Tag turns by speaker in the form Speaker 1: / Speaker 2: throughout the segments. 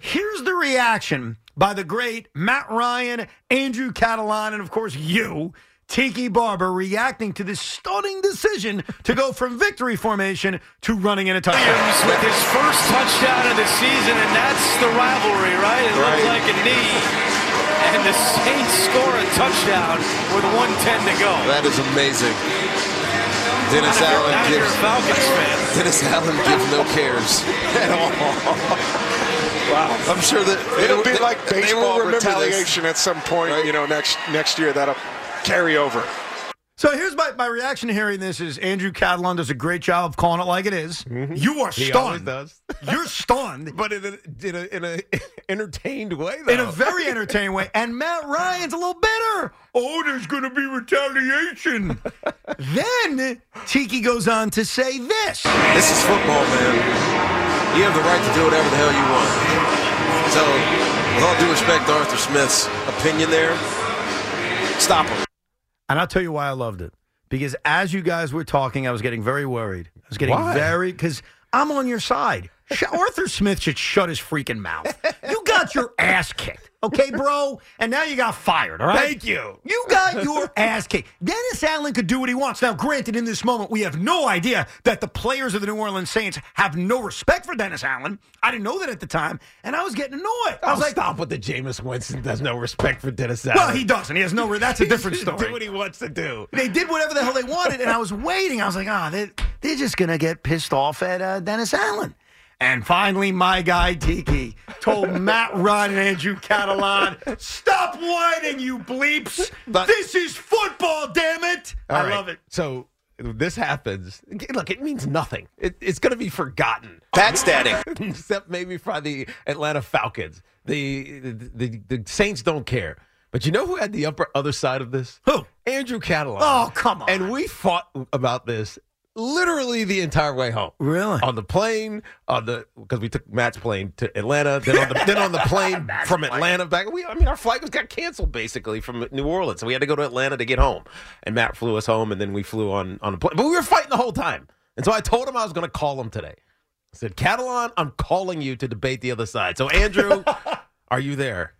Speaker 1: Here's the reaction by the great Matt Ryan, Andrew Catalon, and of course you, Tiki Barber, reacting to this stunning decision to go from victory formation to running in a touchdown.
Speaker 2: Williams with his first touchdown of the season, and that's the rivalry, right? It looked like a knee. And the Saints score a touchdown with 110 to go.
Speaker 3: That is amazing. Dennis
Speaker 2: Not if you're-
Speaker 3: Allen
Speaker 2: not
Speaker 3: gives
Speaker 2: a Falcons fan.
Speaker 3: Dennis Allen gives no cares at all. Wow. I'm sure that
Speaker 4: It'll
Speaker 3: they-
Speaker 4: be like
Speaker 3: they will
Speaker 4: baseball
Speaker 3: remember this.
Speaker 4: retaliation at some point, you know, next next year. That'll carry over.
Speaker 1: So here's my, my reaction to hearing this is Andrew Catalon does a great job of calling it like it is. You are
Speaker 5: Mm-hmm. He always
Speaker 1: stunned.
Speaker 5: does.
Speaker 1: You're stunned.
Speaker 5: But in a, in a, in a entertained way, though.
Speaker 1: in a very entertaining way. And Matt Ryan's a little bitter. Oh, there's going to be retaliation. then Tiki goes on to say this.
Speaker 3: This is football, man. You have the right to do whatever the hell you want. So, with all due respect to Arthur Smith's opinion there, stop him.
Speaker 1: And I'll tell you why I loved it. Because as you guys were talking, I was getting very worried. I was getting
Speaker 5: Why?
Speaker 1: very, because I'm on your side. Arthur Smith should shut his freaking mouth. You got your ass kicked, okay, bro? And now you got fired, all right?
Speaker 5: Thank you.
Speaker 1: You got your ass kicked. Dennis Allen could do what he wants. Now, granted, in this moment, we have no idea that the players of the New Orleans Saints have no respect for Dennis Allen. I didn't know that at the time, and I was getting annoyed. I
Speaker 5: I'll
Speaker 1: was like,
Speaker 5: stop with the Jameis Winston does no respect for Dennis Allen.
Speaker 1: well, he doesn't. He has no. re- That's a different story.
Speaker 5: do what he wants to do.
Speaker 1: They did whatever the hell they wanted, and I was waiting. I was like, ah, they, they're just going to get pissed off at uh, Dennis Allen. And finally, my guy Tiki told Matt Ryan and Andrew Catalon, "Stop whining, you bleeps!
Speaker 5: But-
Speaker 1: this is football, damn it! I
Speaker 5: right.
Speaker 1: love it."
Speaker 5: So this happens. Look, it means nothing. It, it's going to be forgotten.
Speaker 3: Backstabbing.
Speaker 5: except maybe for the Atlanta Falcons. The, the the the Saints don't care. But you know who had the upper other side of this?
Speaker 1: Who?
Speaker 5: Andrew Catalon.
Speaker 1: Oh, come on.
Speaker 5: And we fought about this literally the entire way home.
Speaker 1: Really?
Speaker 5: On the plane, on the because we took Matt's plane to Atlanta, then on the then on the plane from Atlanta back. We I mean our flight was got canceled basically from New Orleans, so we had to go to Atlanta to get home. And Matt flew us home, and then we flew on on a plane. But we were fighting the whole time, and so I told him I was going to call him today. I said, Catalon, I'm calling you to debate the other side. So Andrew, are you there?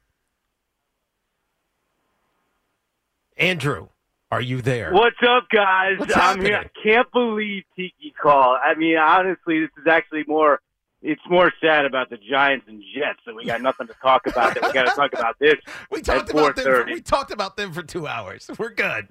Speaker 5: Andrew, are you there?
Speaker 6: What's up, guys?
Speaker 5: What's
Speaker 6: I'm here. I can't believe Tiki called. I mean, honestly, this is actually more. It's more sad about the Giants and Jets that we got nothing to talk about. That we got to talk about this.
Speaker 5: We talked
Speaker 6: at
Speaker 5: about them. For, we talked about them for two hours. We're good.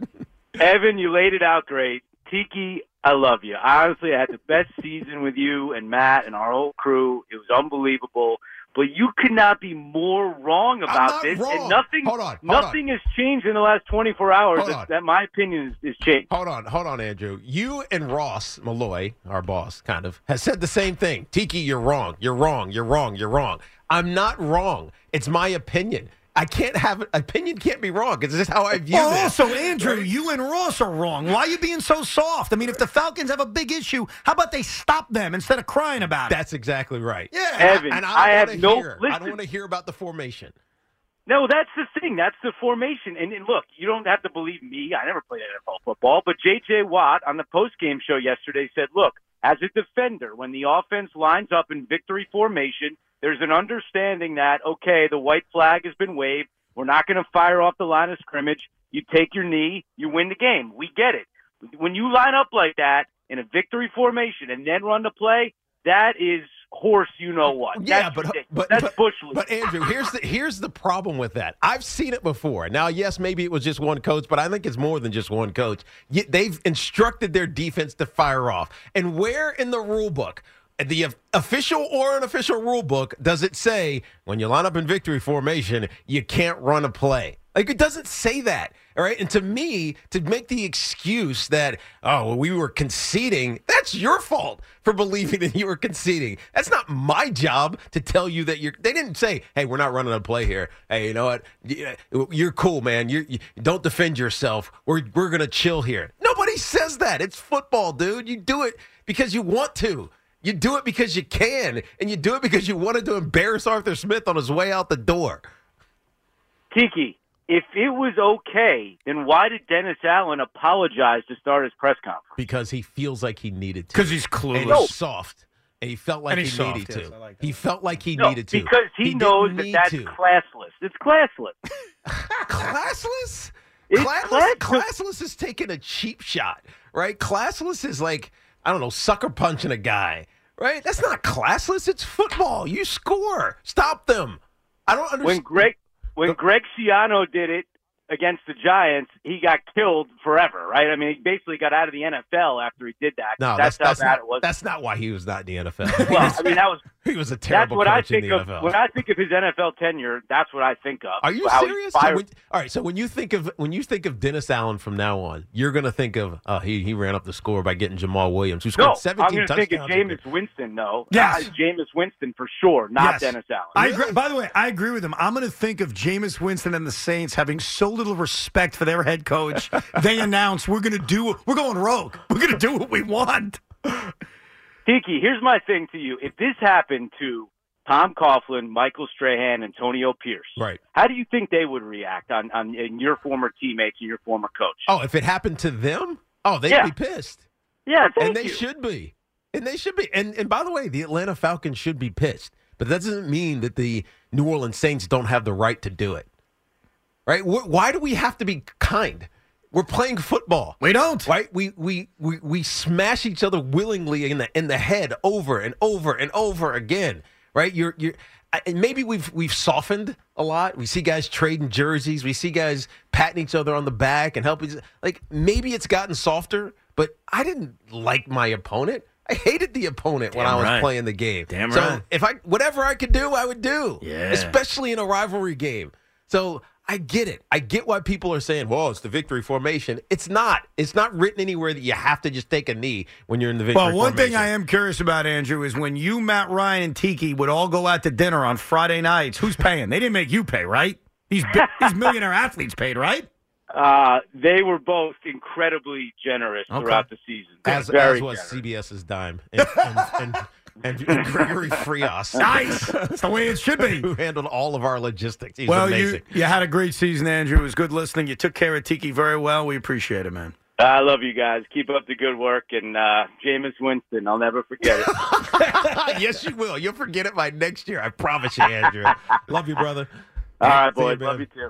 Speaker 6: Evan, you laid it out great. Tiki, I love you. Honestly, I had the best season with you and Matt and our whole crew. It was unbelievable. But you could not be more wrong about this.
Speaker 5: wrong.
Speaker 6: And nothing,
Speaker 5: Hold on, hold
Speaker 6: nothing has changed in the last 24 hours. That, that my opinion is, is changed.
Speaker 5: Hold on, hold on, Andrew. You and Ross Malloy, our boss, kind of, has said the same thing. Tiki, you're wrong. You're wrong. You're wrong. You're wrong. I'm not wrong. It's my opinion. I can't have opinion. Can't be wrong. It's just how I view
Speaker 1: Well,
Speaker 5: this.
Speaker 1: also, Andrew, you and Ross are wrong. Why are you being so soft? I mean, if the Falcons have a big issue, how about they stop them instead of crying about it?
Speaker 5: That's exactly right.
Speaker 1: Yeah.
Speaker 6: Evan,
Speaker 5: and
Speaker 6: I
Speaker 5: I,
Speaker 6: have no-
Speaker 5: hear. I don't want to hear about the formation.
Speaker 6: No, that's the thing. That's the formation. And, and look, you don't have to believe me. I never played NFL football, but J.J. Watt on the post-game show yesterday said, look, as a defender, when the offense lines up in victory formation, there's an understanding that, okay, the white flag has been waved. We're not going to fire off the line of scrimmage. You take your knee, you win the game. We get it. When you line up like that in a victory formation and then run the play, that is horse, you know what.
Speaker 5: Yeah,
Speaker 6: that's
Speaker 5: but
Speaker 6: ridiculous.
Speaker 5: but
Speaker 6: that's
Speaker 5: but,
Speaker 6: bush league.
Speaker 5: but Andrew, here's the here's the problem with that. I've seen it before. Now, yes, maybe it was just one coach, but I think it's more than just one coach. They've instructed their defense to fire off, and where in the rule book? The official or unofficial rule book does it say when you line up in victory formation, you can't run a play? Like it doesn't say that. All right. And to me, to make the excuse that, oh, we were conceding, that's your fault for believing that you were conceding. That's not my job to tell you that you're. They didn't say, hey, we're not running a play here. Hey, you know what? You're cool, man. You're, you don't defend yourself. We're, we're going to chill here. Nobody says that. It's football, dude. You do it because you want to. You do it because you can, and you do it because you wanted to embarrass Arthur Smith on his way out the door.
Speaker 6: Tiki, if it was okay, then why did Dennis Allen apologize to start his press conference?
Speaker 5: Because he feels like he needed to.
Speaker 1: Because he's
Speaker 5: and
Speaker 1: clueless.
Speaker 5: he's soft. And he felt like he
Speaker 1: soft,
Speaker 5: needed
Speaker 1: yes,
Speaker 5: to.
Speaker 1: I like
Speaker 5: he felt like he
Speaker 6: No,
Speaker 5: needed to.
Speaker 6: because he,
Speaker 5: didn't
Speaker 6: knows that that's
Speaker 5: to.
Speaker 6: classless. It's classless.
Speaker 5: classless?
Speaker 6: It's
Speaker 5: Classless,
Speaker 6: classless.
Speaker 5: classless is taking a cheap shot, right? Classless is like, I don't know, sucker punching a guy, right? That's not classless. It's football. You score. Stop them. I don't understand. When.
Speaker 6: Greg when Greg Schiano did it against the Giants, he got killed forever, right? I mean, he basically got out of the NFL after he did that.
Speaker 5: no,
Speaker 6: that's,
Speaker 5: that's, that's,
Speaker 6: how bad
Speaker 5: not,
Speaker 6: it was.
Speaker 5: That's not why he was not in the NFL.
Speaker 6: well, I mean, that was
Speaker 5: he was a
Speaker 6: that's
Speaker 5: terrible
Speaker 6: what I
Speaker 5: coach in the
Speaker 6: of
Speaker 5: NFL.
Speaker 6: when I think of his NFL tenure. That's what I think of.
Speaker 5: Are you
Speaker 6: How
Speaker 5: serious? So when- all right. So when you think of when you think of Dennis Allen from now on, you're going to think of uh, he he ran up the score by getting Jamaal Williams, who scored
Speaker 6: no,
Speaker 5: 17
Speaker 6: I'm going to think of Jameis Winston, though.
Speaker 1: Yes.
Speaker 6: Uh, Jameis Winston for sure, not
Speaker 1: Yes.
Speaker 6: Dennis Allen.
Speaker 1: I agree. By the way, I agree with him. I'm going to think of Jameis Winston and the Saints having so little respect for their head coach. they announced we're going to do we're going rogue. We're going to do what we want.
Speaker 6: Tiki, here's my thing to you. If this happened to Tom Coughlin, Michael Strahan, Antonio Pierce,
Speaker 5: Right.
Speaker 6: how do you think they would react on, on in your former teammates and your former coach?
Speaker 5: Oh, if it happened to them, oh, they'd
Speaker 6: Yeah.
Speaker 5: be pissed,
Speaker 6: yeah,
Speaker 5: and they
Speaker 6: you.
Speaker 5: should be, and they should be. And and by the way, the Atlanta Falcons should be pissed, but that doesn't mean that the New Orleans Saints don't have the right to do it. Right? Why do we have to be kind? We're playing football.
Speaker 1: We don't.
Speaker 5: right? We we we we smash each other willingly in the in the head over and over and over again, right? You're you're and maybe we've we've softened a lot. We see guys trading jerseys. We see guys patting each other on the back and helping. Like maybe it's gotten softer, but I didn't like my opponent. I hated the opponent when I was
Speaker 1: right.
Speaker 5: playing the game.
Speaker 1: Damn
Speaker 5: so
Speaker 1: right.
Speaker 5: if I whatever I could do, I would do.
Speaker 1: Yeah.
Speaker 5: Especially in a rivalry game. So I get it. I get why people are saying, "Well, it's the victory formation." It's not. It's not written anywhere that you have to just take a knee when you're in the victory
Speaker 1: Well, one
Speaker 5: formation.
Speaker 1: thing I am curious about, Andrew, is when you, Matt Ryan, and Tiki would all go out to dinner on Friday nights. Who's paying? They didn't make you pay, right? These bi- these millionaire athletes paid, right?
Speaker 6: Uh, they were both incredibly generous
Speaker 1: Okay.
Speaker 6: throughout the season.
Speaker 5: as, as was
Speaker 6: generous.
Speaker 5: CBS's dime and, and, and, and, and Gregory Frias,
Speaker 1: Nice. That's the way it should be.
Speaker 5: who handled all of our logistics. He's
Speaker 1: Well, you,
Speaker 5: amazing.
Speaker 1: you had a great season, Andrew. It was good listening. You took care of Tiki very well. We appreciate it, man.
Speaker 6: I love you guys. Keep up the good work. And uh, Jameis Winston, I'll never forget it.
Speaker 5: yes, you will. You'll forget it by next year. I promise you, Andrew. Love you, brother.
Speaker 6: All right,
Speaker 5: See you,
Speaker 6: boys. love you too.